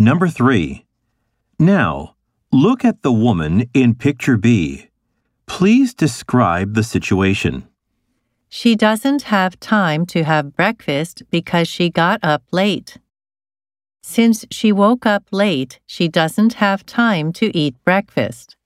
Number 3. Now, look at the woman in picture B. Please describe the situation. She doesn't have time to have breakfast because she got up late. Since she woke up late, she doesn't have time to eat breakfast.